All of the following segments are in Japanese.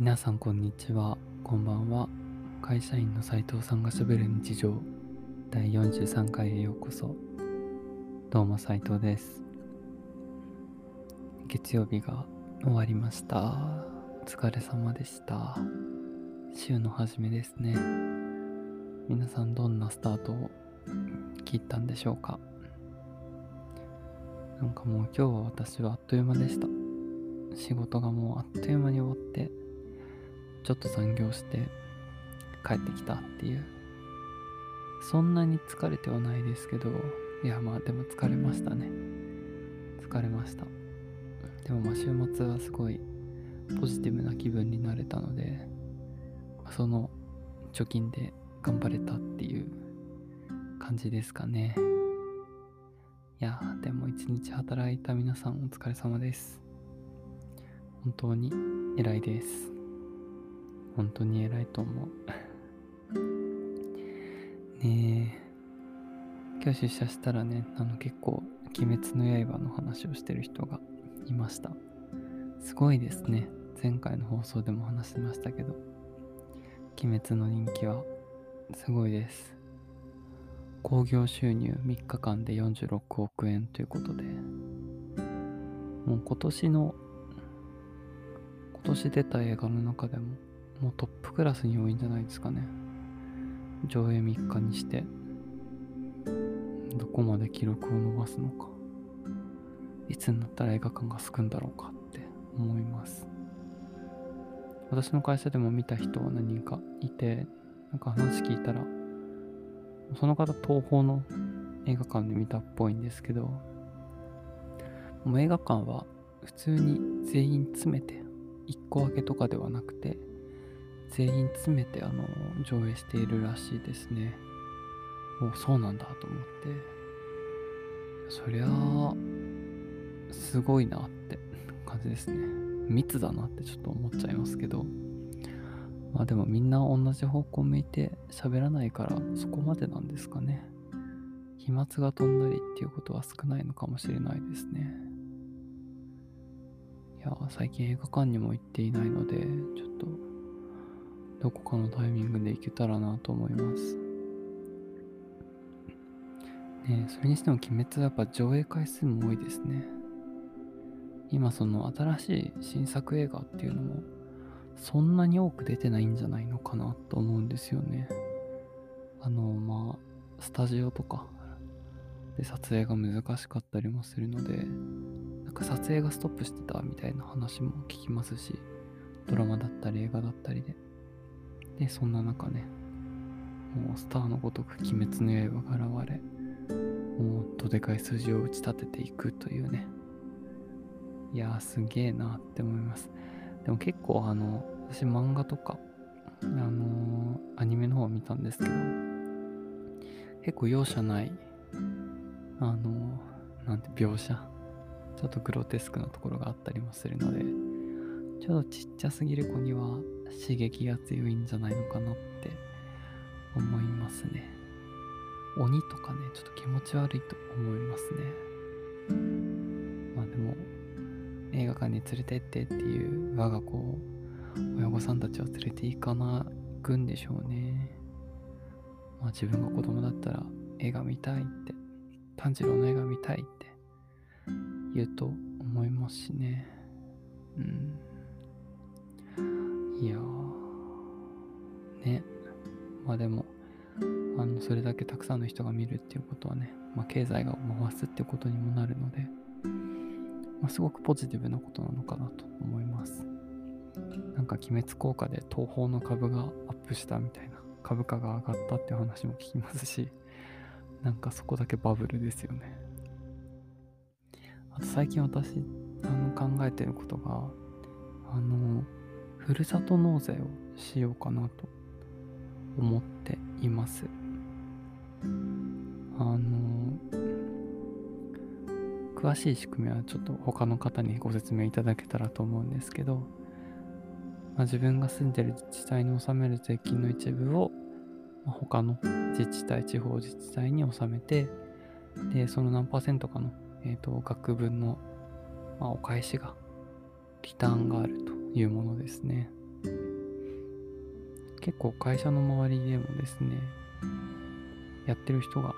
皆さんこんにちは。こんばんは。会社員の斉藤さんがしゃべる日常。第43回へようこそ。どうも斉藤です。月曜日が終わりました。お疲れ様でした。週の初めですね。皆さんどんなスタートを切ったんでしょうか。なんかもう今日は私はあっという間でした。仕事がもうあっという間に終わってちょっと残業して帰ってきたっていう。そんなに疲れてはないですけどいやまあでも疲れましたね。疲れました。でもまあ週末はすごいポジティブな気分になれたのでその貯金で頑張れたっていう感じですかね。いやでも一日働いた皆さんお疲れ様です。本当に偉いです。本当に偉いと思う。ねえ。今日出社したらねあの結構「鬼滅の刃」の話をしてる人がいました。すごいですね。前回の放送でも話しましたけど。鬼滅の人気はすごいです。興行収入3日間で46億円ということで。もう今年の今年出た映画の中でももうトップクラスに多いんじゃないですかね。上映3日にして。どこまで記録を伸ばすのか。いつになったら映画館が空くんだろうかって思います。私の会社でも見た人は何人かいてなんか話聞いたらその方東宝の映画館で見たっぽいんですけどもう映画館は普通に全員詰めて1個分けとかではなくて全員詰めてあの上映しているらしいですね。おそうなんだと思って。そりゃあすごいなって感じですね。密だなってちょっと思っちゃいますけど。まあでもみんな同じ方向向いて喋らないからそこまでなんですかね。飛沫が飛んだりっていうことは少ないのかもしれないですね。いや最近映画館にも行っていないのでちょっとどこかのタイミングで行けたらなと思います。ねそれにしても鬼滅はやっぱ上映回数も多いですね。今その新しい新作映画っていうのもそんなに多く出てないんじゃないのかなと思うんですよね。あのまあスタジオとかで撮影が難しかったりもするのでなんか撮影がストップしてたみたいな話も聞きますしドラマだったり映画だったりで。でそんな中ねもうスターのごとく鬼滅の刃が現れもうどでかい数字を打ち立てていくというね。いやーすげえなって思います。でも結構あの私漫画とかあのーアニメの方を見たんですけど結構容赦ないあのーなんて描写ちょっとグロテスクなところがあったりもするのでちょっとちっちゃすぎる子には刺激が強いんじゃないのかなって思いますね。鬼とかねちょっと気持ち悪いと思いますね。まあでも映画館に連れてってっていう我が子を親御さんたちは連れて行かなくんでしょうね。まあ自分が子供だったら映画見たいって炭治郎の映画見たいって言うと思いますしね。うん。いやー。ね。まあでもあのそれだけたくさんの人が見るっていうことはね、まあ、経済が回すってことにもなるので、まあ、すごくポジティブなことなのかなと思います。なんか鬼滅効果で東宝の株がアップしたみたいな株価が上がったって話も聞きますしなんかそこだけバブルですよね。あと最近私あの考えてることがあのふるさと納税をしようかなと思っています。あの詳しい仕組みはちょっと他の方にご説明いただけたらと思うんですけど、まあ、自分が住んでる自治体に納める税金の一部を、ま、他の自治体地方自治体に納めてでその何パーセントかの、えーと、額分の、まあ、お返しがリターンがあると。いうものですね。結構会社の周りでもですねやってる人が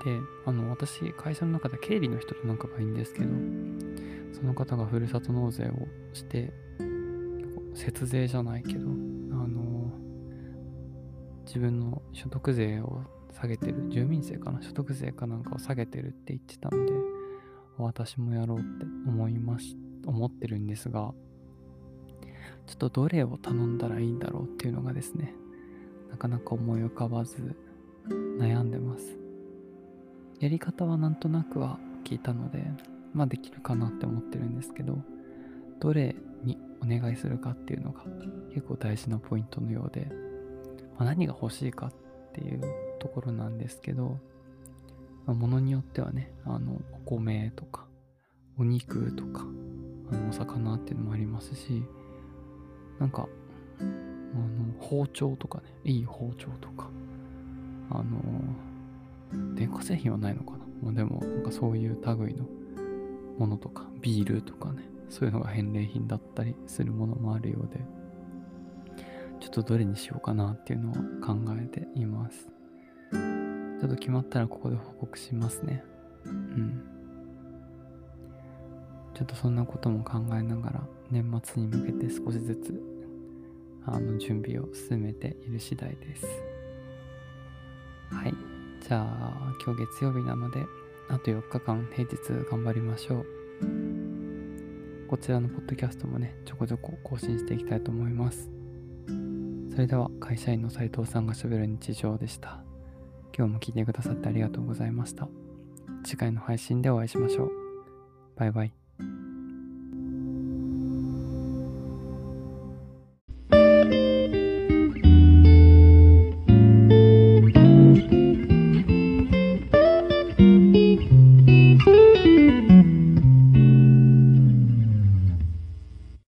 いて、あの、私、会社の中で経理の人と仲がいいんですけど、その方がふるさと納税をして、節税じゃないけど、あの、自分の所得税を下げてる、住民税かな、所得税かなんかを下げてるって言ってたので、私もやろうって思いまし、思ってるんですが、ちょっとどれを頼んだらいいんだろうっていうのがですね、なかなか思い浮かばず悩んでます。やり方はなんとなくは聞いたので、まあできるかなって思ってるんですけど、どれにお願いするかっていうのが結構大事なポイントのようで、まあ、何が欲しいかっていうところなんですけど、まあ、物によってはね、あの、お米とか、お肉とか、あの、お魚っていうのもありますし、なんか、あの、包丁とかね、いい包丁とか、あの、電化製品はないのかな、まあ、でも、なんかそういう類のものとか、ビールとかね、そういうのが返礼品だったりするものもあるようで、ちょっとどれにしようかなっていうのを考えています。ちょっと決まったらここで報告しますね。うん。ちょっとそんなことも考えながら年末に向けて少しずつあの準備を進めている次第です。はい。じゃあ、今日月曜日なので、あと4日間平日頑張りましょう。こちらのポッドキャストもね、ちょこちょこ更新していきたいと思います。それでは、会社員の斉藤さんがしゃべる日常でした。今日も聞いてくださってありがとうございました。次回の配信でお会いしましょう。バイバイ。